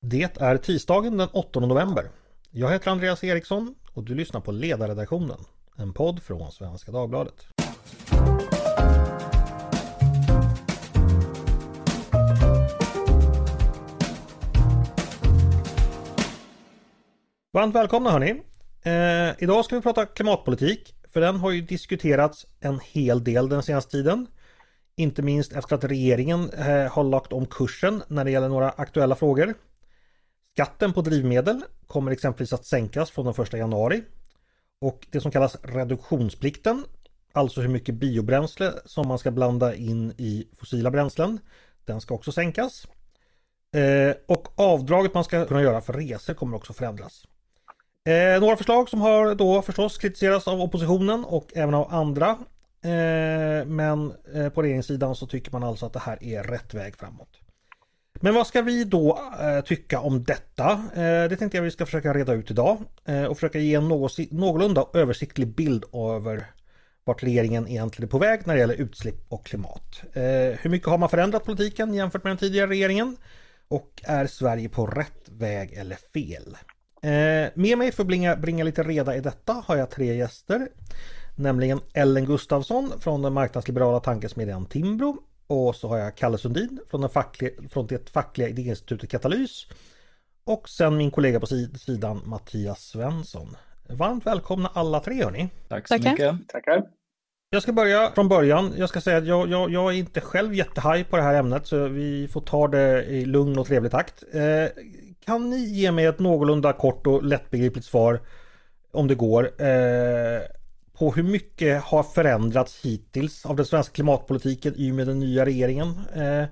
Det är tisdagen den 8 november. Jag heter Andreas Eriksson och du lyssnar på Ledarredaktionen, en podd från Svenska Dagbladet. Varmt välkomna hörni! Eh, idag ska vi prata klimatpolitik, för den har ju diskuterats en hel del den senaste tiden. Inte minst efter att regeringen eh, har lagt om kursen när det gäller några aktuella frågor. Skatten på drivmedel kommer exempelvis att sänkas från den 1 januari. Och det som kallas reduktionsplikten, alltså hur mycket biobränsle som man ska blanda in i fossila bränslen, den ska också sänkas. Eh, och avdraget man ska kunna göra för resor kommer också förändras. Eh, några förslag som har då förstås kritiserats av oppositionen och även av andra. Eh, men eh, på regeringssidan så tycker man alltså att det här är rätt väg framåt. Men vad ska vi då eh, tycka om detta? Eh, det tänkte jag vi ska försöka reda ut idag eh, och försöka ge en något, någorlunda översiktlig bild över vart regeringen egentligen är på väg när det gäller utsläpp och klimat. Eh, hur mycket har man förändrat politiken jämfört med den tidigare regeringen? Och är Sverige på rätt väg eller fel? Eh, med mig för att bringa, bringa lite reda i detta har jag tre gäster. Nämligen Ellen Gustafsson från den marknadsliberala tankesmedjan Timbro. Och så har jag Kalle Sundin från, den fackliga, från det fackliga idéinstitutet Katalys. Och sen min kollega på sidan Mattias Svensson. Varmt välkomna alla tre hörni. Tack så Tackar. mycket. Tackar. Jag ska börja från början. Jag ska säga att jag, jag, jag är inte själv jättehaj på det här ämnet så vi får ta det i lugn och trevlig takt. Eh, kan ni ge mig ett någorlunda kort och lättbegripligt svar om det går eh, på hur mycket har förändrats hittills av den svenska klimatpolitiken i och med den nya regeringen? Eh,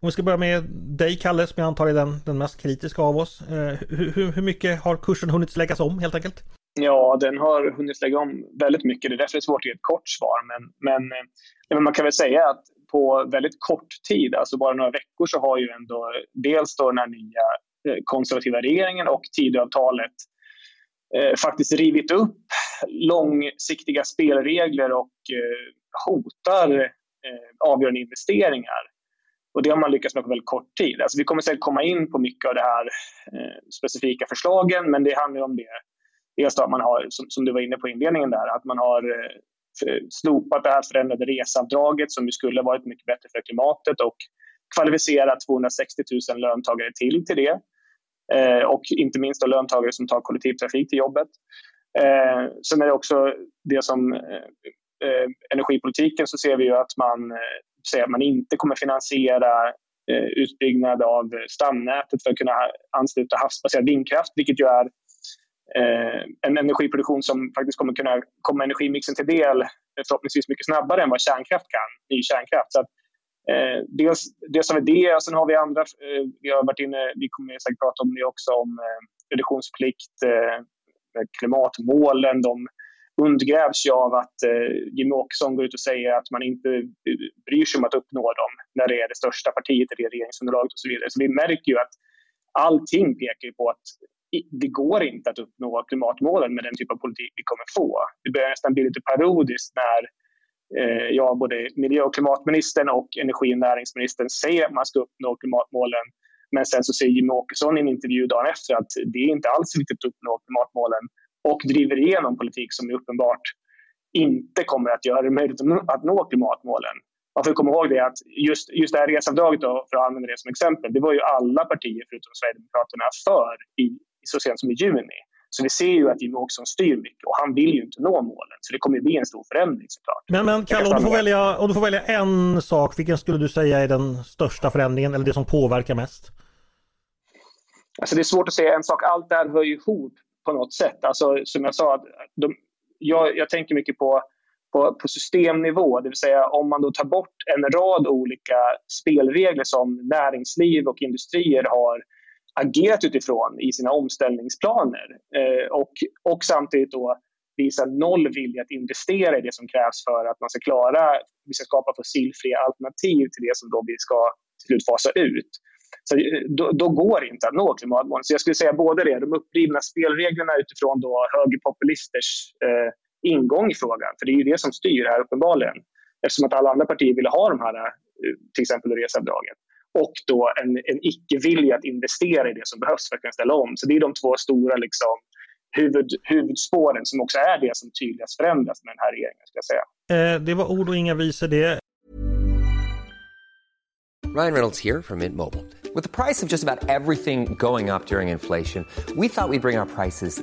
om vi ska börja med dig Kalle som jag antar är den, den mest kritiska av oss. Eh, hur, hur mycket har kursen hunnit läggas om helt enkelt? Ja, den har hunnit lägga om väldigt mycket. Det är därför det är svårt att ge ett kort svar. Men, men, eh, men man kan väl säga att på väldigt kort tid, alltså bara några veckor, så har ju ändå dels då den här nya eh, konservativa regeringen och Tidöavtalet eh, faktiskt rivit upp långsiktiga spelregler och eh, hotar eh, avgörande investeringar. Och det har man lyckats med på väldigt kort tid. Alltså vi kommer säkert komma in på mycket av de här eh, specifika förslagen, men det handlar om det Dels att man har, som, som, du var inne på i inledningen där, att man har eh, slopat det här förändrade reseavdraget som ju skulle varit mycket bättre för klimatet och kvalificerat 260 000 löntagare till till det. Eh, och inte minst då löntagare som tar kollektivtrafik till jobbet. Eh, sen är det också det som eh, eh energipolitiken så ser vi ju att man eh, säger att man inte kommer finansiera eh, utbyggnad av stamnätet för att kunna ansluta havsbaserad vindkraft, vilket ju är eh, en energiproduktion som faktiskt kommer kunna komma energimixen till del eh, förhoppningsvis mycket snabbare än vad kärnkraft kan, ny kärnkraft. Så att, eh, dels, dels har vi det och sen har vi andra, eh, vi har varit inne, vi kommer säkert prata om det också, om eh, reduktionsplikt, eh, klimatmålen, de undergrävs ju av att eh, Jimmie Åkesson går ut och säger att man inte eh, bryr sig om att uppnå dem när det är det största partiet i regeringsunderlaget och så vidare. Så vi märker ju att allting pekar på att det går inte att uppnå klimatmålen med den typ av politik vi kommer få. Det börjar nästan bli lite parodiskt när Eh, ja, både miljö och klimatministern och energi och näringsministern säger att man ska uppnå klimatmålen. Men sen så säger Jimmie Åkesson i en intervju dagen efter att det är inte alls viktigt att uppnå klimatmålen och driver igenom politik som är uppenbart inte kommer att göra det möjligt att nå klimatmålen. Man får komma ihåg det att just, just det här reseavdraget, då, för att använda det som exempel, det var ju alla partier förutom Sverigedemokraterna för i så sent som i juni. Så vi ser ju att Jimmie Åkesson styr mycket och han vill ju inte nå målen. Så det kommer ju bli en stor förändring såklart. Men, men Kalle, om du, får välja, om du får välja en sak, vilken skulle du säga är den största förändringen eller det som påverkar mest? Alltså det är svårt att säga en sak. Allt det här hör ju ihop på något sätt. Alltså, som jag sa, de, jag, jag tänker mycket på, på, på, systemnivå. Det vill säga om man då tar bort en rad olika spelregler som näringsliv och industrier har agerat utifrån i sina omställningsplaner eh, och, och samtidigt då visa noll vilja att investera i det som krävs för att man ska klara, vi ska skapa fossilfria alternativ till det som då vi ska till slut fasa ut. Så eh, då, då, går det inte att nå klimatmålen. Så jag skulle säga både det, de upprivna spelreglerna utifrån då högerpopulisters eh, ingång i frågan, för det är ju det som styr här uppenbarligen, eftersom att alla andra partier ville ha de här, eh, till exempel reseavdraget och då en, en icke-vilja att investera i det som behövs för att kunna ställa om. Så det är de två stora liksom, huvud, huvudspåren som också är det som tydligast förändras med den här regeringen. Ska jag säga. Eh, det var ord och inga visor det. Ryan Reynolds here from Mint Mobile. With the price of just about everything going up during inflation, we thought we'd bring our prices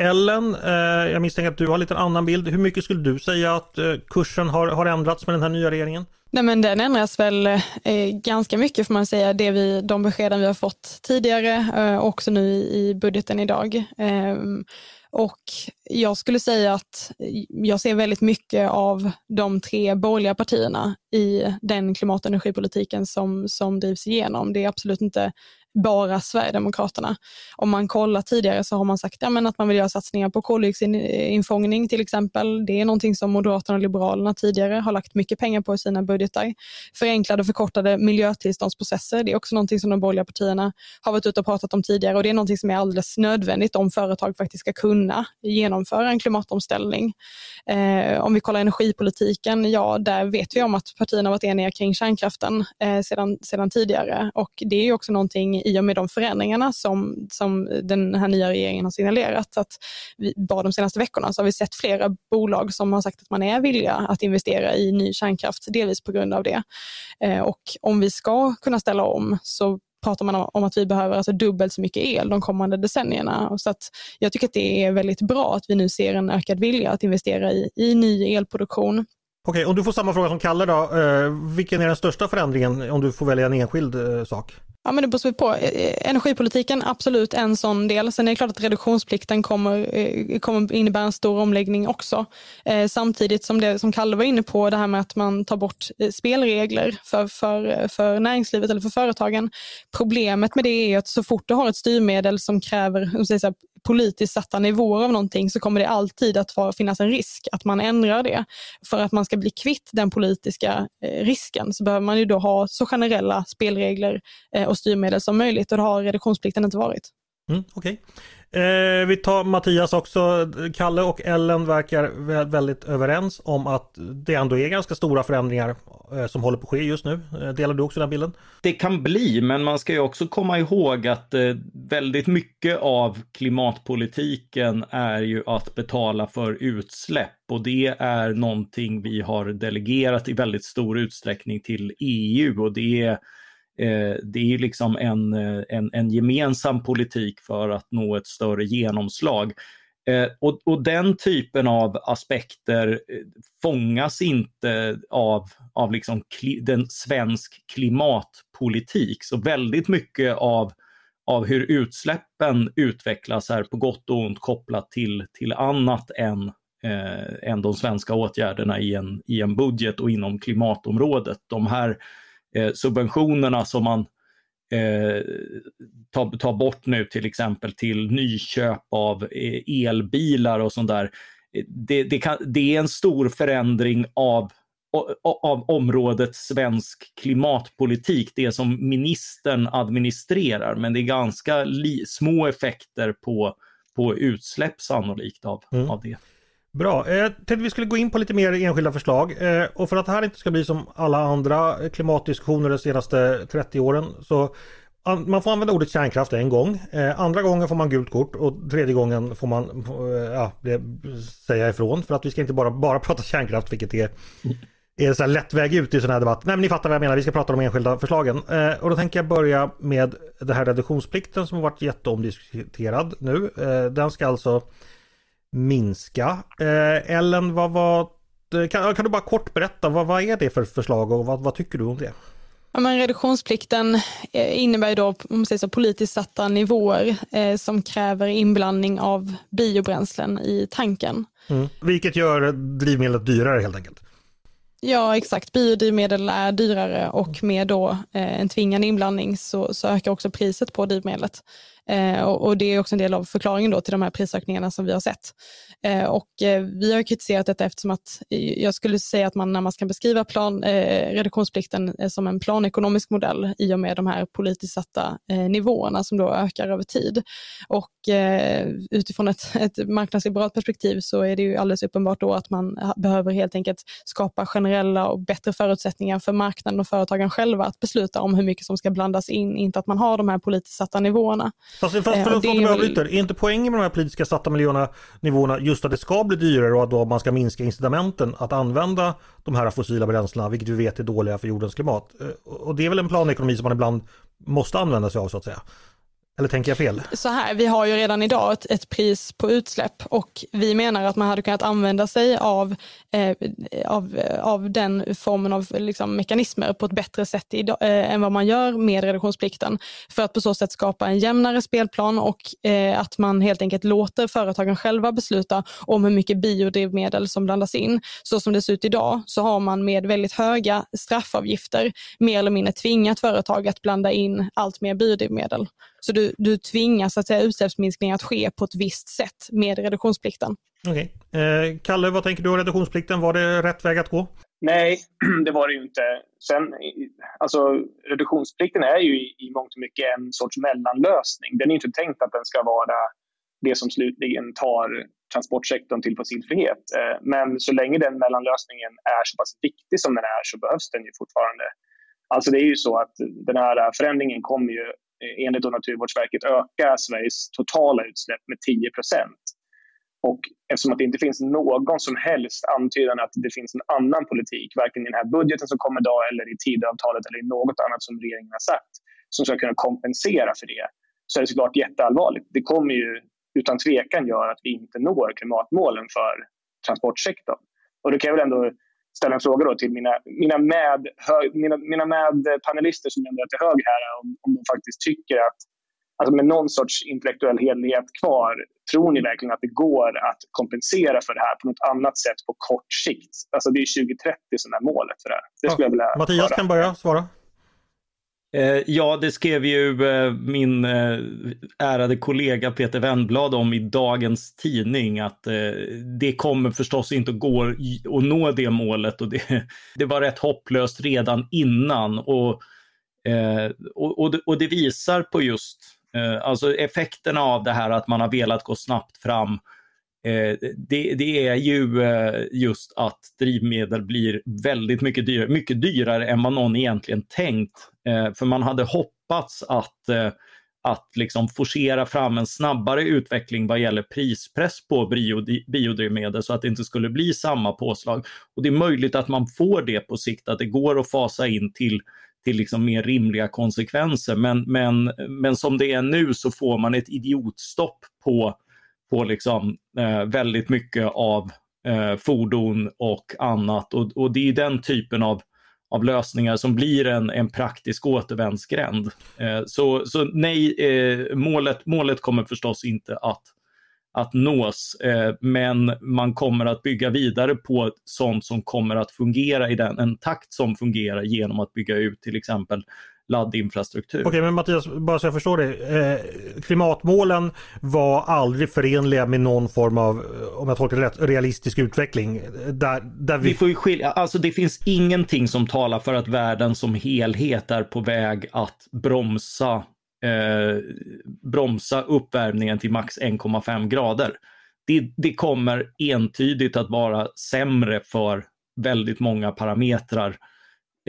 Ellen, eh, jag misstänker att du har lite annan bild. Hur mycket skulle du säga att eh, kursen har, har ändrats med den här nya regeringen? Nej, men den ändras väl eh, ganska mycket får man säga, det vi, de beskeden vi har fått tidigare eh, också nu i, i budgeten idag. Eh, och jag skulle säga att jag ser väldigt mycket av de tre borgerliga partierna i den klimat och energipolitiken som, som drivs igenom. Det är absolut inte bara Sverigedemokraterna. Om man kollar tidigare så har man sagt ja, men att man vill göra satsningar på koldioxidinfångning till exempel. Det är någonting som Moderaterna och Liberalerna tidigare har lagt mycket pengar på i sina budgetar. Förenklade och förkortade miljötillståndsprocesser, det är också någonting som de borgerliga partierna har varit ute och pratat om tidigare och det är någonting som är alldeles nödvändigt om företag faktiskt ska kunna genomföra en klimatomställning. Eh, om vi kollar energipolitiken, ja där vet vi om att partierna varit eniga kring kärnkraften eh, sedan, sedan tidigare och det är också någonting i och med de förändringarna som, som den här nya regeringen har signalerat. Att vi, bara de senaste veckorna så har vi sett flera bolag som har sagt att man är villiga att investera i ny kärnkraft, delvis på grund av det. Eh, och om vi ska kunna ställa om så pratar man om att vi behöver alltså dubbelt så mycket el de kommande decennierna. Så att jag tycker att det är väldigt bra att vi nu ser en ökad vilja att investera i, i ny elproduktion. Okej, om du får samma fråga som Kalle då. Eh, vilken är den största förändringen om du får välja en enskild eh, sak? Ja, men det beror på. Eh, eh, energipolitiken, absolut en sån del. Sen är det klart att reduktionsplikten kommer, eh, kommer innebära en stor omläggning också. Eh, samtidigt som det som Kalle var inne på, det här med att man tar bort spelregler för, för, för näringslivet eller för företagen. Problemet med det är att så fort du har ett styrmedel som kräver så här, politiskt satta nivåer av någonting så kommer det alltid att vara, finnas en risk att man ändrar det. För att man ska bli kvitt den politiska eh, risken så behöver man ju då ha så generella spelregler eh, och styrmedel som möjligt och det har reduktionsplikten inte varit. Mm, Okej. Okay. Eh, vi tar Mattias också. Kalle och Ellen verkar väldigt överens om att det ändå är ganska stora förändringar eh, som håller på att ske just nu. Eh, delar du också den bilden? Det kan bli, men man ska ju också komma ihåg att eh, väldigt mycket av klimatpolitiken är ju att betala för utsläpp och det är någonting vi har delegerat i väldigt stor utsträckning till EU och det är Eh, det är liksom en, eh, en, en, gemensam politik för att nå ett större genomslag. Eh, och, och, den typen av aspekter eh, fångas inte av, av liksom kli, den svensk klimatpolitik. Så väldigt mycket av, av hur utsläppen utvecklas är på gott och ont kopplat till, till annat än, eh, än de svenska åtgärderna i en, i en budget och inom klimatområdet. De här eh, subventionerna som man eh, tar, tar bort nu till exempel till nyköp av eh, elbilar och sånt där. Det, det, kan, det är en stor förändring av av området svensk klimatpolitik, det som ministern administrerar, men det är ganska små effekter på, på utsläpp sannolikt av, mm. av det. Bra, eh, jag tänkte vi skulle gå in på lite mer enskilda förslag eh, och för att det här inte ska bli som alla andra klimatdiskussioner de senaste 30 åren så man får använda ordet kärnkraft en gång. Eh, andra gången får man gult kort och tredje gången får man ja, säga ifrån för att vi ska inte bara, bara prata kärnkraft vilket är, är så här lätt väg ut i sån här debatt. Nej men ni fattar vad jag menar, vi ska prata om de enskilda förslagen. och då tänker jag börja med den här reduktionsplikten som har varit jätteomdiskuterad nu. den ska alltså minska. Eh, Ellen, vad var... Kan, kan, du bara kort berätta, vad, vad är det för förslag och vad, vad tycker du om det? Ja, men reduktionsplikten eh, innebär då om säger så, politiskt satta nivåer eh, som kräver inblandning av biobränslen i tanken. Mm. Vilket gör drivmedlet dyrare helt enkelt? Ja, exakt. Biodrivmedel är dyrare och med då eh, en tvingande inblandning så, så, ökar också priset på drivmedlet. Eh, och, och, det är också en del av förklaringen då till de här prisökningarna som vi har sett. Eh, och eh, vi har kritiserat detta eftersom att jag skulle säga att man närmast kan beskriva plan, eh, reduktionsplikten eh, som en planekonomisk modell i och med de här politiskt satta nivåerna som då ökar över tid. Och utifrån ett, ett marknadsliberalt perspektiv så är det ju alldeles uppenbart då att man behöver helt enkelt skapa generella och bättre förutsättningar för marknaden och företagen själva att besluta om hur mycket som ska blandas in, inte att man har de här politiskt satta nivåerna. Fast, fast för att fråga väl... är inte poängen med de här politiska satta miljonerna, nivåerna just att det ska bli dyrare och att då man ska minska incitamenten att använda de här fossila bränslena, vilket vi vet är dåliga för jordens klimat. Eh, och det är väl en planekonomi som man ibland måste använda sig av så att säga. Eller tänker jag fel? Så här, vi har ju redan idag ett, ett, pris på utsläpp och vi menar att man hade kunnat använda sig av, eh, av, av den formen av liksom, mekanismer på ett bättre sätt idag, eh, än vad man gör med reduktionsplikten. För att på så sätt skapa en jämnare spelplan och eh, att man helt enkelt låter företagen själva besluta om hur mycket biodrivmedel som blandas in. Så som det ser ut idag så har man med väldigt höga straffavgifter mer eller mindre tvingat företag att blanda in allt mer biodrivmedel. Så du, du tvingas att säga utsläppsminskningar att ske på ett visst sätt med reduktionsplikten. Okej. Okay. Eh, Kalle, vad tänker du om reduktionsplikten? Var det rätt väg att gå? Nej, det var det ju inte. Sen, alltså, reduktionsplikten är ju i, i mångt och mycket en sorts mellanlösning. Den är inte tänkt att den ska vara det som slutligen tar transportsektorn till fossilfrihet. Eh, men så länge den mellanlösningen är så pass viktig som den är så behövs den ju fortfarande. Alltså det är ju så att den här förändringen kommer ju Eh, enligt Naturvårdsverket öka Sveriges totala utsläpp med 10 procent. Och eftersom att det inte finns någon som helst antydan att det finns en annan politik, varken i den här budgeten som kommer idag eller i Tidöavtalet eller i något annat som regeringen har sagt, som ska kunna kompensera för det, så är det såklart jätteallvarligt. Det kommer ju utan tvekan göra att vi inte når klimatmålen för transportsektorn. Och det kan jag väl ändå ställa en fråga då till mina, mina, med, mina, mina medpanelister som ändå är till höger här om, om de faktiskt tycker att alltså med någon sorts intellektuell hederlighet kvar, tror ni verkligen att det går att kompensera för det här på något annat sätt på kort sikt? Alltså det är 2030 som är målet för det här. Det skulle ja. jag vilja Mattias höra. kan börja svara. Eh, ja, det skrev ju eh, min eh, ärade kollega Peter Wennblad om i dagens tidning att det kommer förstås inte att gå att nå det målet och det, det var rätt hopplöst redan innan. Och, och, och, det, visar på just alltså effekterna av det här att man har velat gå snabbt fram Eh, det, det, är ju eh, just att drivmedel blir väldigt mycket dyrare, mycket dyrare än vad någon egentligen tänkt. Eh, för man hade hoppats att, att liksom forcera fram en snabbare utveckling vad gäller prispress på biodrivmedel så att det inte skulle bli samma påslag. Och det är möjligt att man får det på sikt, att det går att fasa in till till liksom mer rimliga konsekvenser. Men, men, men som det är nu så får man ett idiotstopp på på liksom, eh, väldigt mycket av eh, fordon och annat. Och, och, det är den typen av, av lösningar som blir en, en praktisk återvändsgränd. Eh, så, så nej, eh, målet, målet kommer förstås inte att, att nås, eh, men man kommer att bygga vidare på sånt som kommer att fungera i den, en takt som fungerar genom att bygga ut till exempel laddinfrastruktur. Okej, okay, men Mattias, bara så jag förstår det. Eh, klimatmålen var aldrig förenliga med någon form av, om jag tolkar det rätt, realistisk utveckling. Där, där vi... vi får ju skilja, alltså det finns ingenting som talar för att världen som helhet är på väg att bromsa eh, bromsa uppvärmningen till max 1,5 grader. Det, det kommer entydigt att vara sämre för väldigt många parametrar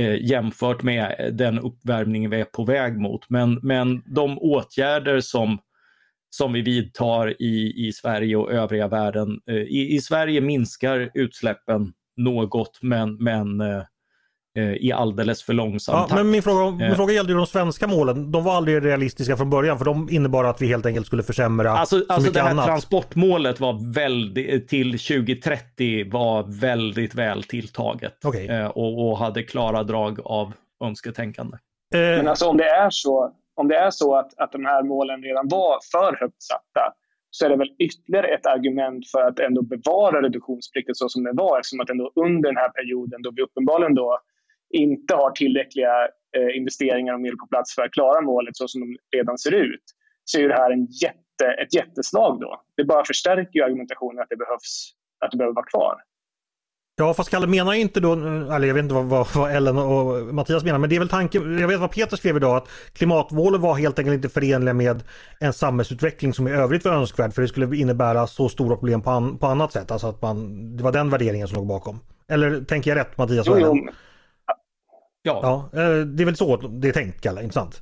eh, jämfört med den uppvärmning vi är på väg mot. Men, men de åtgärder som, som vi vidtar i, i Sverige och övriga världen. Eh, i, I Sverige minskar utsläppen något men, men eh, i alldeles för långsam ja, takt. Men min fråga, min eh. fråga gällde ju de svenska målen. De var aldrig realistiska från början för de innebar att vi helt enkelt skulle försämra alltså, så alltså mycket det här annat. transportmålet var väldigt, till 2030 var väldigt väl tilltaget okay. Eh, och, och, hade klara drag av önsketänkande. Men alltså om det är så, om det är så att, att de här målen redan var för högt satta så är det väl ytterligare ett argument för att ändå bevara reduktionsplikten så som det var eftersom att ändå under den här perioden då vi uppenbarligen då inte har tillräckliga eh, investeringar och medel på plats för att klara målet så som de redan ser ut, så är det här en jätte, ett jätteslag då. Det bara förstärker argumentationen att det behövs, att det behöver vara kvar. Ja, fast Kalle menar inte då, eller jag vet inte vad, vad, vad, Ellen och Mattias menar, men det är väl tanken, jag vet vad Peter skrev idag, att klimatmålen var helt enkelt inte förenliga med en samhällsutveckling som i övrigt var önskvärd, för det skulle innebära så stora problem på, an, på annat sätt, alltså att man, det var den värderingen som låg bakom. Eller tänker jag rätt Mattias och Ellen? Ja. ja. Eh, det är väl så det är tänkt, Kalle, inte sant?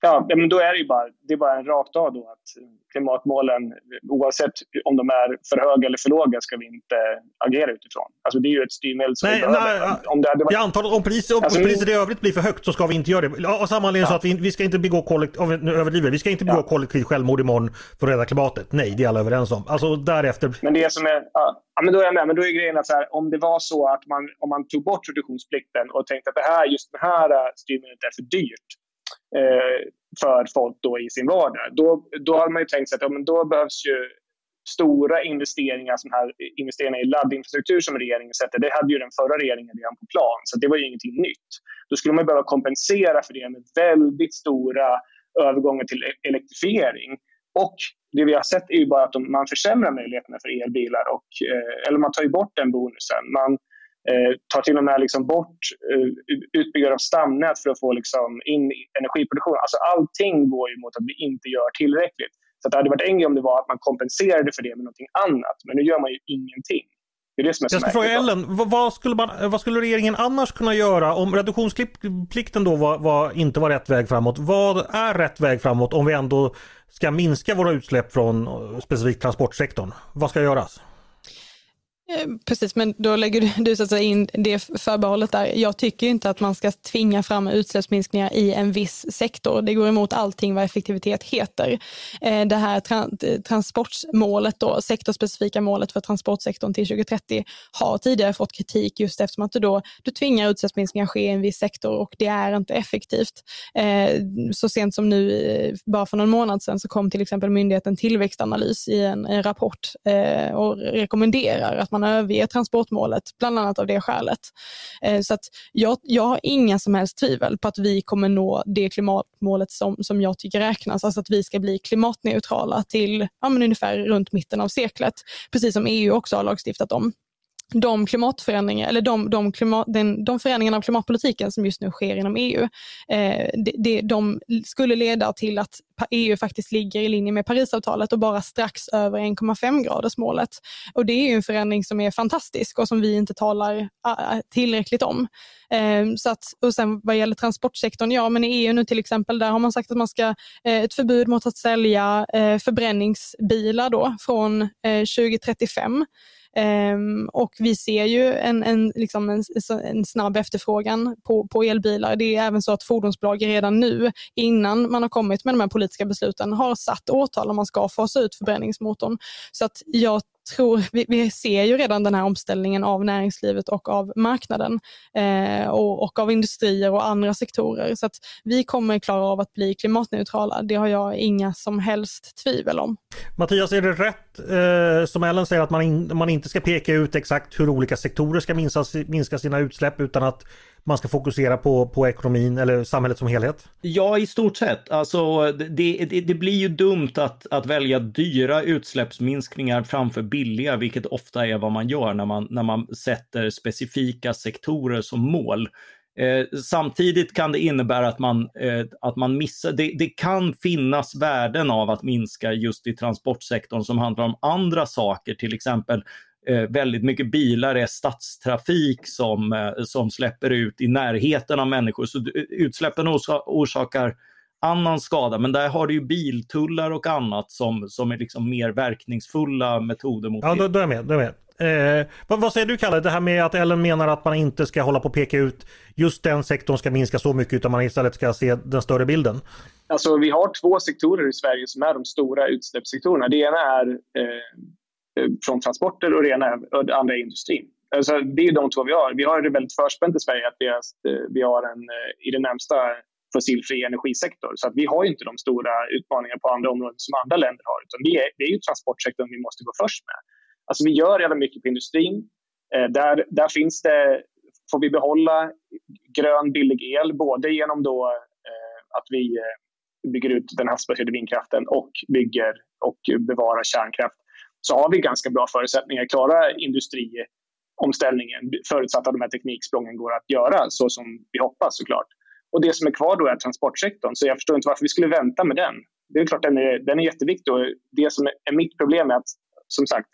Ja, men då är det ju bara, det är bara en rakt av då att klimatmålen, oavsett om de är för höga eller för låga, ska vi inte agera utifrån. Alltså det är ju ett styrmedel som nej, vi behöver. Nej, om det hade varit... Jag antar om, pris, om alltså, priset i övrigt blir för högt så ska vi inte göra det. Av samma anledning ja. så att vi, vi ska inte begå nu överdriver vi ska inte begå ja. kollektivt självmord imorgon för att rädda klimatet. Nej, det är alla överens om. Alltså därefter. Men det som är, ja, men då är jag med. Men då är grejen att så här, om det var så att man, om man tog bort reduktionsplikten och tänkte att det här, just det här styrmedlet är för dyrt Eh, för folk då i sin vardag. Då, då har man ju tänkt sig att ja, men då behövs ju stora investeringar, som här investeringar i laddinfrastruktur som regeringen sätter, det hade ju den förra regeringen redan på plan, så det var ju ingenting nytt. Då skulle man behöva kompensera för det med väldigt stora övergångar till e-, elektrifiering. Och det vi har sett är ju bara att man försämrar möjligheterna för elbilar, och, eh, eller man tar ju bort den bonusen. Man eh, tar till och med liksom bort eh, utbyggnad av stamnät för att få liksom in energiproduktion. Alltså allting går ju mot att vi inte gör tillräckligt. Så det hade varit en grej om det var att man kompenserade för det med någonting annat, men nu gör man ju ingenting. Det är det som är Jag ska fråga Ellen, vad skulle, man, vad skulle regeringen annars kunna göra om reduktionsplikten då var, var, inte var rätt väg framåt? Vad är rätt väg framåt om vi ändå ska minska våra utsläpp från specifikt transportsektorn? Vad ska göras? Eh, precis, men då lägger du, du så att säga in det förbehållet där. Jag tycker inte att man ska tvinga fram utsläppsminskningar i en viss sektor. Det går emot allting vad effektivitet heter. Eh, det här eh, transportmålet, då, sektorspecifika målet för transportsektorn till 2030 har tidigare fått kritik just eftersom att du då du tvingar utsläppsminskningar ske i en viss sektor och det är inte effektivt. Så sent som nu, bara för någon månad sedan, så kom till exempel myndigheten Tillväxtanalys i en, en rapport och rekommenderar att man man överger transportmålet, bland annat av det skälet. Eh, så att jag, jag har inga som helst tvivel på att vi kommer nå det klimatmålet som, som jag tycker räknas, alltså att vi ska bli klimatneutrala till ja, men ungefär runt mitten av seklet, precis som EU också har lagstiftat om de klimatförändringar, eller de, de, klimat, den, de förändringarna av klimatpolitiken som just nu sker inom EU, eh, de, de, de, skulle leda till att EU faktiskt ligger i linje med Parisavtalet och bara strax över 1,5 graders målet. Och det är ju en förändring som är fantastisk och som vi inte talar tillräckligt om. Eh, så att, och sen vad gäller transportsektorn, ja men i EU nu till exempel, där har man sagt att man ska eh, ett förbud mot att sälja eh, förbränningsbilar då från eh, 2035. Um, och vi ser ju en, en, liksom en, en, snabb efterfrågan på, på elbilar. Det är även så att fordonsbolag redan nu, innan man har kommit med de här politiska besluten, har satt årtal om man ska fasa ut förbränningsmotorn. Så att jag tror, vi, vi, ser ju redan den här omställningen av näringslivet och av marknaden eh, och, och, av industrier och andra sektorer. Så att vi kommer klara av att bli klimatneutrala. Det har jag inga som helst tvivel om. Mattias, är det rätt eh, som Ellen säger att man, in, man inte ska peka ut exakt hur olika sektorer ska minska, minska sina utsläpp utan att man ska fokusera på, på ekonomin eller samhället som helhet? Ja, i stort sett. Alltså, det, det, det, blir ju dumt att, att välja dyra utsläppsminskningar framför billiga, vilket ofta är vad man gör när man, när man sätter specifika sektorer som mål. Eh, samtidigt kan det innebära att man, eh, att man missar, det, det, kan finnas värden av att minska just i transportsektorn som handlar om andra saker, till exempel väldigt mycket bilar är stadstrafik som, eh, som släpper ut i närheten av människor. Så utsläppen orsakar annan skada, men där har du ju biltullar och annat som, som är liksom mer verkningsfulla metoder mot Ja, då, då är jag med. Då är jag med. Eh, vad, vad, säger du Kalle, det här med att Ellen menar att man inte ska hålla på och peka ut just den sektorn ska minska så mycket utan man istället ska se den större bilden? Alltså vi har två sektorer i Sverige som är de stora utsläppssektorerna. Det ena är eh, Eh, Eh, från transporter och det det andra är industrin. Alltså, det är de två vi har. Vi har det väldigt förspänt i Sverige att vi har, eh, vi har en eh, i det närmsta fossilfri energisektor. Så att vi har inte de stora utmaningar på andra områden som andra länder har. Utan vi är, det är ju transportsektorn vi måste gå först med. Alltså vi gör redan mycket på industrin. Eh, där, där finns det, får vi behålla grön billig el både genom då, eh, att vi bygger ut den havsbaserade vindkraften och bygger och bevarar kärnkraft så har vi ganska bra förutsättningar att klara industriomställningen förutsatt att de här tekniksprången går att göra så som vi hoppas såklart. Och det som är kvar då är transportsektorn, så jag förstår inte varför vi skulle vänta med den. Det är klart den är, den är jätteviktig och det som är mitt problem är att, som sagt,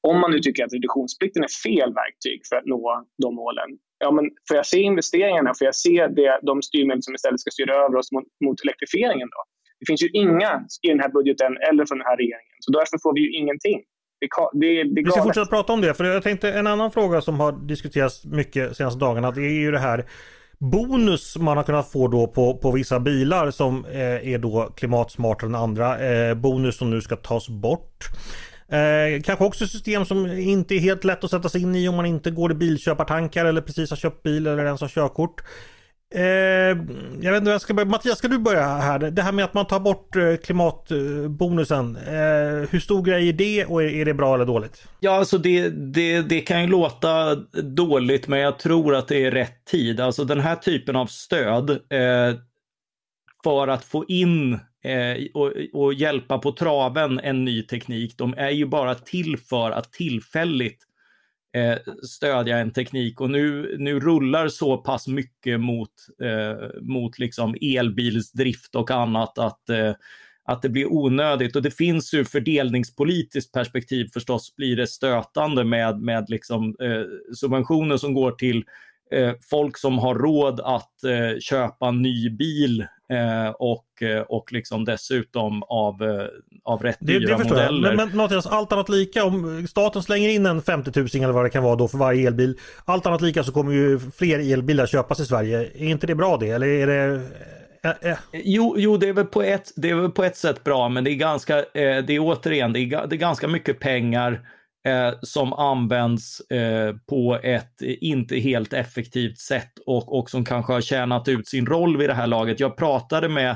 om man nu tycker att reduktionsplikten är fel verktyg för att nå de målen, ja, men får jag se investeringarna, får jag se det, de styrmedel som istället ska styra över oss mot, mot elektrifieringen då? Det finns ju inga i den här budgeten eller från den här regeringen, så därför får vi ju ingenting. Det, det, det vi ska fortsätta prata om det, för jag tänkte en annan fråga som har diskuterats mycket senaste dagarna, det är ju det här bonus man har kunnat få då på, på vissa bilar som eh, är då klimatsmartare än andra. Eh, bonus som nu ska tas bort. Eh, kanske också system som inte är helt lätt att sätta sig in i om man inte går i bilköpartankar eller precis har köpt bil eller ens har körkort. Eh, jag vet inte, jag ska börja. Mattias, ska du börja här? Det här med att man tar bort eh, klimatbonusen. Eh, hur stor grej är det och är, är, det bra eller dåligt? Ja, alltså det, det, det kan ju låta dåligt, men jag tror att det är rätt tid. Alltså den här typen av stöd eh, för att få in eh, och, och, hjälpa på traven en ny teknik, de är ju bara till för att tillfälligt eh, stödja en teknik och nu, nu rullar så pass mycket mot, eh, mot liksom elbilsdrift och annat att, eh, att det blir onödigt. Och det finns ju fördelningspolitiskt perspektiv förstås blir det stötande med, med liksom, eh, subventioner som går till eh, folk som har råd att eh, köpa en ny bil eh, och, eh, och liksom dessutom av, av rätt det, dyra det modeller. Men, men Mattias, allt annat lika, om staten slänger in en 50 000 eller vad det kan vara då för varje elbil. Allt annat lika så kommer ju fler elbilar köpas i Sverige. Är inte det bra det? Eller är det Äh, äh. Jo, jo det, är väl på ett, det är på ett sätt bra, men det är ganska, det är återigen, det är, det är ganska mycket pengar eh, som används eh, på ett inte helt effektivt sätt och, och som kanske har tjänat ut sin roll vid det här laget. Jag pratade med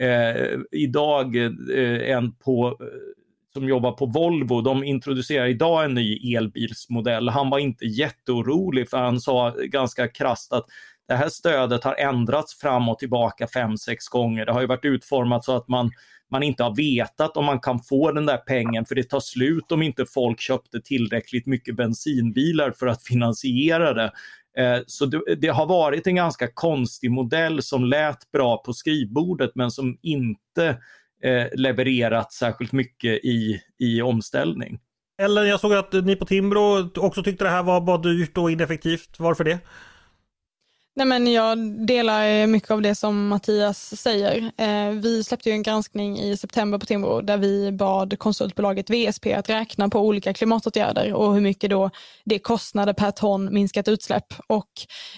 eh, idag eh, en på eh, som jobbar på Volvo, de introducerar idag en ny elbilsmodell. Han var inte jätteorolig för han sa ganska krast att det här stödet har ändrats fram och tillbaka fem, sex gånger. Det har ju varit utformat så att man man inte har vetat om man kan få den där pengen för det tar slut om inte folk köpte tillräckligt mycket bensinbilar för att finansiera det. Eh, så det, det, har varit en ganska konstig modell som lät bra på skrivbordet men som inte eh, levererat särskilt mycket i, i omställning. Eller jag såg att ni på Timbro också tyckte det här var, var dyrt och ineffektivt. Varför det? Nej, men jag delar eh, mycket av det som Mattias säger. Eh, vi släppte ju en granskning i september på Timbro där vi bad konsultbolaget VSP att räkna på olika klimatåtgärder och hur mycket då det kostade per ton minskat utsläpp. Och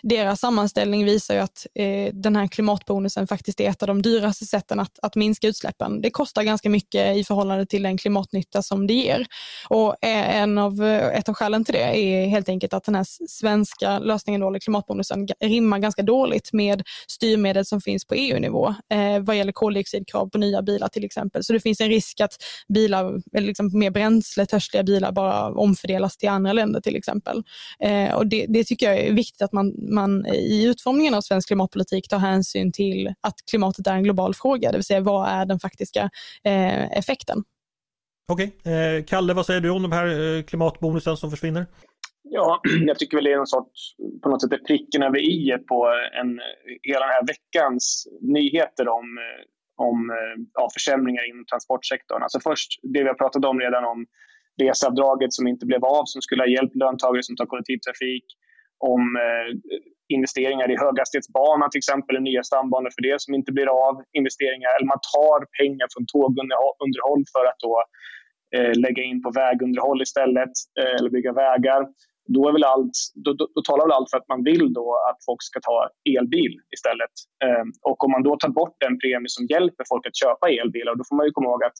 deras sammanställning visar ju att eh, den här klimatbonusen faktiskt är ett av de dyraste sätten att, att minska utsläppen. Det kostar ganska mycket i förhållande till den klimatnytta som det ger. Och eh, en av, eh, ett av skälen till det är helt enkelt att den här svenska lösningen, då, eller klimatbonusen, rimmar ganska dåligt med styrmedel som finns på EU-nivå eh, vad gäller koldioxidkrav på nya bilar till exempel. Så det finns en risk att bilar, eller liksom mer bränsletörstiga bilar bara omfördelas till andra länder till exempel. Eh, och det, det, tycker jag är viktigt att man, man i utformningen av svensk klimatpolitik tar hänsyn till att klimatet är en global fråga, det vill säga vad är den faktiska eh, effekten. Okej, okay. eh, Kalle vad säger du om de här eh, klimatbonusen som försvinner? Ja, jag tycker väl det är någon sorts, på något sätt pricken över i på en, hela den här veckans nyheter om, eh, om eh, ja, försämringar inom transportsektorn. Alltså först det vi har pratat om redan om reseavdraget som inte blev av, som skulle ha hjälpt löntagare som tar kollektivtrafik, om eh, investeringar i höghastighetsbana till exempel, nya stambanor för det som inte blir av, investeringar, eller man tar pengar från tågunderhåll för att då eh, lägga in på vägunderhåll istället, eh, eller bygga vägar då, är väl allt, då, då, då, talar väl allt för att man vill då att folk ska ta elbil istället. Eh, och om man då tar bort den premie som hjälper folk att köpa elbilar, då får man ju komma ihåg att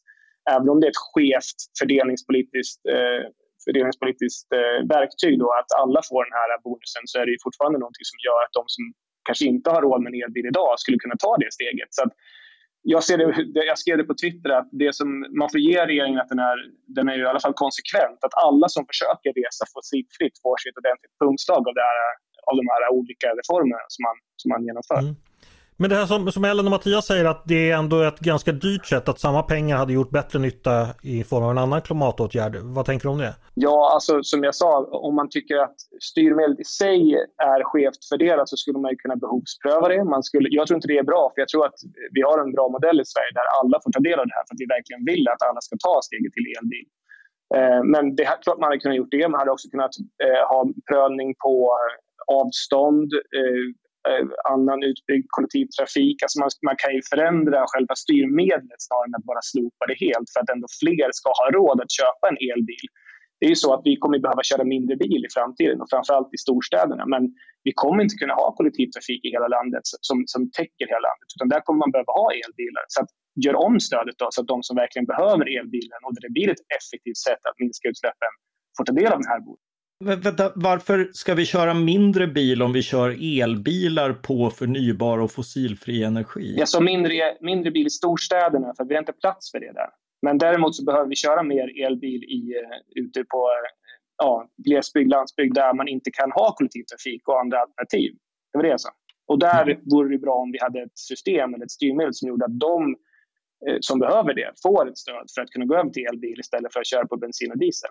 även om det är ett skevt fördelningspolitiskt, eh, fördelningspolitiskt eh, verktyg, då, att alla får den här bonusen, så är det ju fortfarande någonting som gör att de som kanske inte har råd med en elbil idag skulle kunna ta det steget. Så att, jag, ser det, jag skrev det på Twitter att det som man får ge regeringen att den är, den är i alla fall konsekvent. Att alla som försöker resa fossilfritt får sig ett ordentligt pungslag av, det här, av de här olika reformerna som man, som man genomför. Mm. Men det här som, som Ellen och Mattias säger att det är ändå ett ganska dyrt sätt att samma pengar hade gjort bättre nytta i form av en annan klimatåtgärd. Vad tänker du om det? Ja, alltså som jag sa, om man tycker att styrmedlet i sig är skevt fördelat så skulle man ju kunna behovspröva det. Man skulle, jag tror inte det är bra, för jag tror att vi har en bra modell i Sverige där alla får ta del av det här för att vi verkligen vill att alla ska ta steget till elbil. Eh, men det är klart man hade kunnat gjort det. Man hade också kunnat eh, ha prövning på eh, avstånd, Eh, annan utbyggd kollektivtrafik. Alltså man, man, kan ju förändra själva styrmedlet snarare än att bara slopa det helt för att ändå fler ska ha råd att köpa en elbil. Det är ju så att vi kommer behöva köra mindre bil i framtiden och framförallt i storstäderna. Men vi kommer inte kunna ha kollektivtrafik i hela landet som, som täcker hela landet. Utan där kommer man behöva ha elbilar. Så att gör om stödet då, så att de som verkligen behöver elbilen och där det blir ett effektivt sätt att minska utsläppen får ta del av den här Vänta, varför ska vi köra mindre bil om vi kör elbilar på förnybar och fossilfri energi? Jag sa mindre, mindre bil i storstäderna för vi har inte plats för det där. Men däremot så behöver vi köra mer elbil i, eh, ute på ja, glesbygd, landsbygd där man inte kan ha kollektivtrafik och andra alternativ. Det var det jag sa. Och där mm. vore det bra om vi hade ett system eller ett styrmedel som gjorde att de eh, som behöver det får ett stöd för att kunna gå över till elbil istället för att köra på bensin och diesel.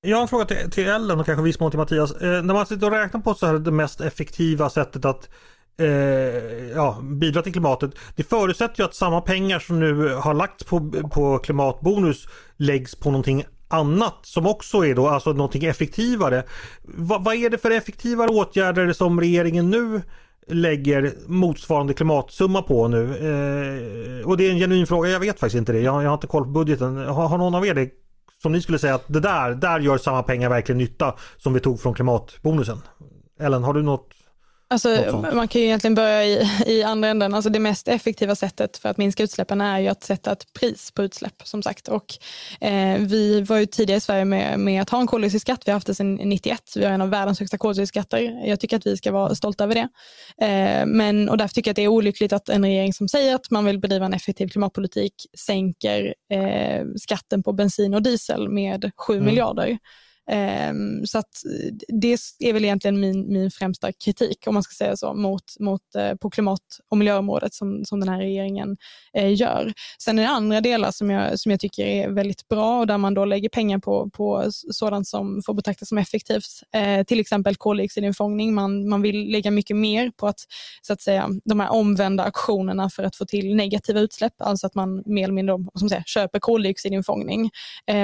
Jag har en fråga till, till Ellen och kanske viss mån till Mattias. Eh, när man sitter och räknar på så här det mest effektiva sättet att eh, ja, bidra till klimatet. Det förutsätter ju att samma pengar som nu har lagts på, på klimatbonus läggs på någonting annat som också är då alltså någonting effektivare. Va, vad är det för effektivare åtgärder som regeringen nu lägger motsvarande klimatsumma på nu? Eh, och det är en genuin fråga, jag vet faktiskt inte det. Jag, jag har inte koll på budgeten. Har, har någon av er det som ni skulle säga att det där, där gör samma pengar verkligen nytta som vi tog från klimatbonusen? Ellen, har du något Alltså, man kan ju egentligen börja i, i andra änden. Alltså det mest effektiva sättet för att minska utsläppen är ju att sätta ett pris på utsläpp som sagt. Och, eh, vi var ju tidigare i Sverige med, med att ha en koldioxidskatt. Vi har haft det sedan 91. Vi har en av världens högsta koldioxidskatter. Jag tycker att vi ska vara stolta över det. Eh, men, och därför tycker jag att det är olyckligt att en regering som säger att man vill bedriva en effektiv klimatpolitik sänker eh, skatten på bensin och diesel med 7 mm. miljarder. Ehm, så att eh, det är väl egentligen min, min främsta kritik, om man ska säga så, mot, mot, eh, på klimat och miljöområdet som, som den här regeringen eh, gör. Sen är det andra delar som jag, som jag tycker är väldigt bra och där man då lägger pengar på, på sådant som får betraktas som effektivt. Till exempel koldioxidinfångning. Man, man vill lägga mycket mer på att, så att säga, de här omvända aktionerna för att få till negativa utsläpp, alltså att man mer eller mindre som säger, köper koldioxidinfångning.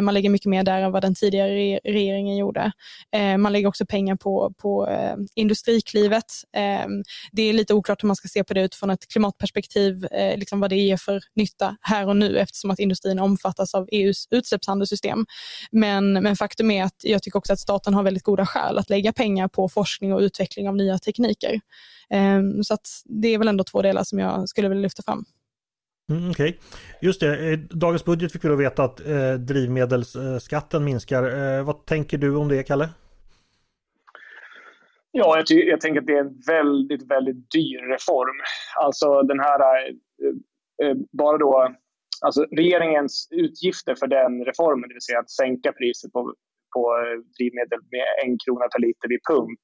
man lägger mycket mer där än vad den tidigare regeringen regeringen gjorde. Eh, man lägger också pengar på, på eh, Industriklivet. Eh, det är lite oklart hur man ska se på det utifrån ett klimatperspektiv, eh, liksom vad det ger för nytta här och nu eftersom att industrin omfattas av EUs utsläppshandelssystem. Men, men faktum är att jag tycker också att staten har väldigt goda skäl att lägga pengar på forskning och utveckling av nya tekniker. Eh, så att det är väl ändå två delar som jag skulle vilja lyfta fram. Mm, Okej, okay. just det. I dagens budget fick vi då veta att eh, drivmedelsskatten minskar. Eh, vad tänker du om det, Kalle? Ja, jag, jag, tänker att det är en väldigt, väldigt dyr reform. Alltså den här, eh, eh, bara då, alltså regeringens utgifter för den reformen, det vill säga att sänka priset på, på eh, drivmedel med en krona per liter vid pump,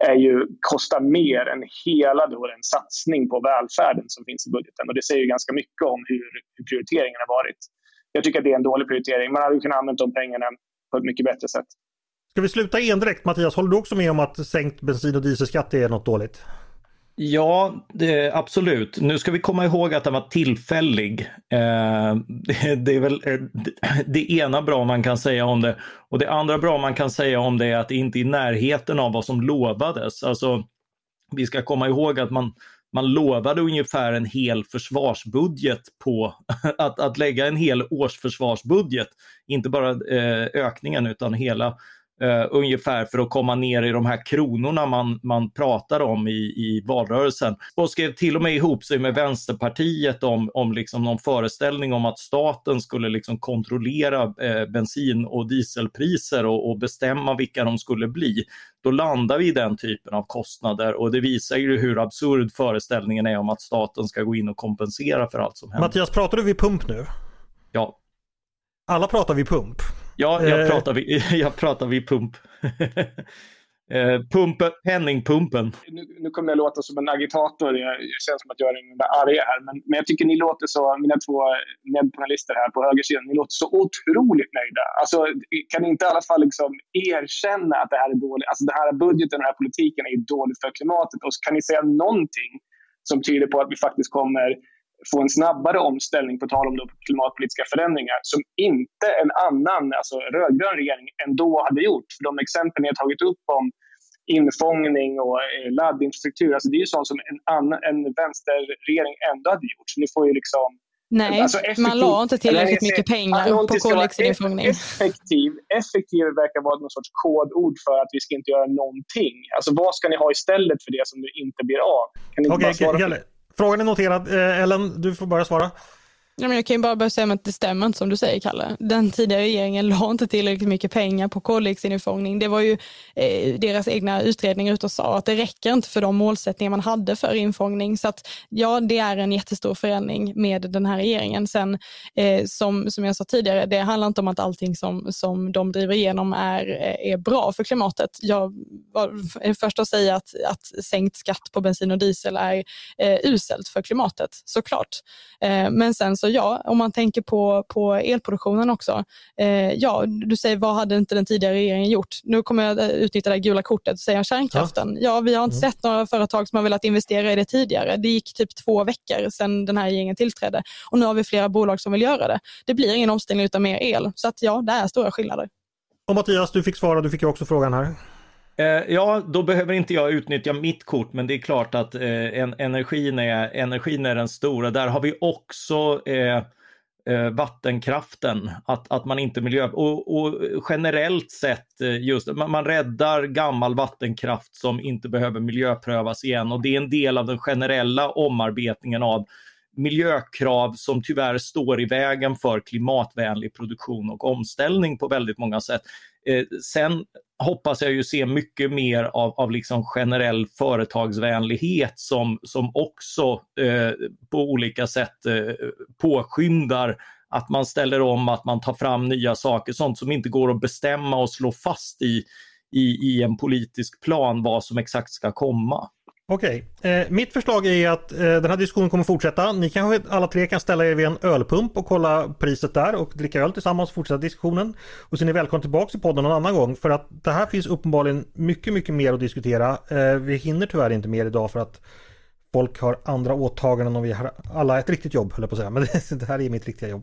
är ju, kostar mer än hela då den satsning på välfärden som finns i budgeten. Och det säger ju ganska mycket om hur, hur prioriteringen har varit. Jag tycker att det är en dålig prioritering. Man hade kunnat använda de pengarna på ett mycket bättre sätt. Ska vi sluta en direkt Mattias? Håller du också med om att sänkt bensin och dieselskatt är något dåligt? Ja, det, absolut. Nu ska vi komma ihåg att den var tillfällig. Eh, det, det, är väl eh, det ena bra man kan säga om det. Och det andra bra man kan säga om det är att det inte är i närheten av vad som lovades. Alltså, vi ska komma ihåg att man, man lovade ungefär en hel försvarsbudget på att, att lägga en hel årsförsvarsbudget. Inte bara eh, ökningen utan hela Uh, ungefär för att komma ner i de här kronorna man, man pratar om i, i valrörelsen. Och skrev till och med ihop sig med Vänsterpartiet om, om liksom någon föreställning om att staten skulle liksom kontrollera eh, bensin och dieselpriser och, och, bestämma vilka de skulle bli. Då landar vi i den typen av kostnader och det visar ju hur absurd föreställningen är om att staten ska gå in och kompensera för allt som händer. Mattias, pratar du vid pump nu? Ja. Alla pratar vid pump. Ja, jag eh. pratar vid, jag pratar vid pump. Eh, pumpen, penningpumpen. Nu, nu kommer jag låta som en agitator. Jag, jag känns som att jag är den där arga här. Men, men jag tycker ni låter så, mina två medpanelister här på högersidan, ni låter så otroligt nöjda. Alltså, kan ni inte i alla fall liksom erkänna att det här är dåligt? Alltså den här budgeten och den här politiken är dåligt för klimatet. Och kan ni säga någonting som tyder på att vi faktiskt kommer få en snabbare omställning, på tal om då klimatpolitiska förändringar, som inte en annan, alltså rödgrön regering, ändå hade gjort. För de exempel ni har tagit upp om infångning och eh, laddinfrastruktur, alltså det är ju sånt som en, annan, en vänsterregering ändå hade gjort. Så ni får ju liksom Nej, alltså man la inte tillräckligt nej, mycket pengar på koldioxidinfångning. Effektiv, effektiv verkar vara någon sorts kodord för att vi ska inte göra någonting. Alltså vad ska ni ha istället för det som nu inte blir av? Kan ni okay, bara svara Frågan är noterad. Eh, Ellen, du får börja svara. Ja, men jag kan ju bara börja säga att det stämmer inte som du säger, Kalle. Den tidigare regeringen la inte tillräckligt mycket pengar på koldioxidinfångning. Det var ju eh, deras egna utredningar ute och sa att det räcker inte för de målsättningar man hade för infångning. Så att ja, det är en jättestor förändring med den här regeringen. Sen eh, som, som jag sa tidigare, det handlar inte om att allting som, som de driver igenom är, eh, är bra för klimatet. Jag var först att säga att, att sänkt skatt på bensin och diesel är eh, uselt för klimatet, såklart. Eh, men sen så ja, om man tänker på, på elproduktionen också. Eh, ja, du säger vad hade inte den tidigare regeringen gjort? Nu kommer jag utnyttja det gula kortet och säga kärnkraften. Ja, ja vi har inte mm. sett några företag som har velat investera i det tidigare. Det gick typ två veckor sedan den här regeringen tillträdde och nu har vi flera bolag som vill göra det. Det blir ingen omställning utan mer el. Så att ja, det är stora skillnader. Och Mattias, du fick svara, du fick ju också frågan här. Eh, ja, då behöver inte jag utnyttja mitt kort, men det är klart att eh, en, energin, är, energin är den stora. Där har vi också eh, eh, vattenkraften, att, att man inte miljö... Och, och generellt sett, eh, just man, man räddar gammal vattenkraft som inte behöver miljöprövas igen och det är en del av den generella omarbetningen av miljökrav som tyvärr står i vägen för klimatvänlig produktion och omställning på väldigt många sätt. Eh, sen hoppas jag ju se mycket mer av, av liksom generell företagsvänlighet som, som också eh, på olika sätt eh, påskyndar att man ställer om, att man tar fram nya saker, sånt som inte går att bestämma och slå fast i, i, i en politisk plan vad som exakt ska komma. Okej, eh, mitt förslag är att eh, den här diskussionen kommer fortsätta. Ni kanske alla tre kan ställa er vid en ölpump och kolla priset där och dricka öl tillsammans och fortsätta diskussionen. Och sen är ni välkomna tillbaka till podden någon annan gång för att det här finns uppenbarligen mycket, mycket mer att diskutera. Eh, vi hinner tyvärr inte mer idag för att folk har andra åtaganden och vi har alla ett riktigt jobb höll jag på att säga. Men det här är mitt riktiga jobb.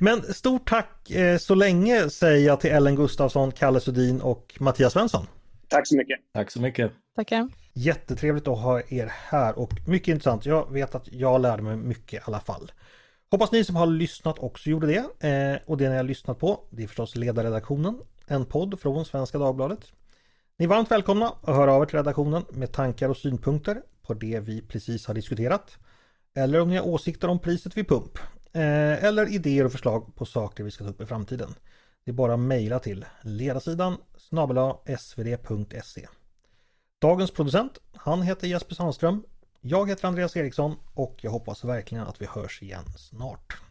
Men stort tack eh, så länge säger jag till Ellen Gustafsson, Kalle Sudin och Mattias Svensson. Tack så mycket. Tack så mycket. Tackar. Jättetrevligt att ha er här och mycket intressant. Jag vet att jag lärde mig mycket i alla fall. Hoppas ni som har lyssnat också gjorde det. Eh, och det ni har lyssnat på det är förstås Ledarredaktionen. En podd från Svenska Dagbladet. Ni är varmt välkomna att höra av er till redaktionen med tankar och synpunkter på det vi precis har diskuterat. Eller om ni har åsikter om priset vid pump. Eh, eller idéer och förslag på saker vi ska ta upp i framtiden. Det är bara att mejla till ledarsidan snabel svd.se. Dagens producent, han heter Jesper Sandström. Jag heter Andreas Eriksson och jag hoppas verkligen att vi hörs igen snart.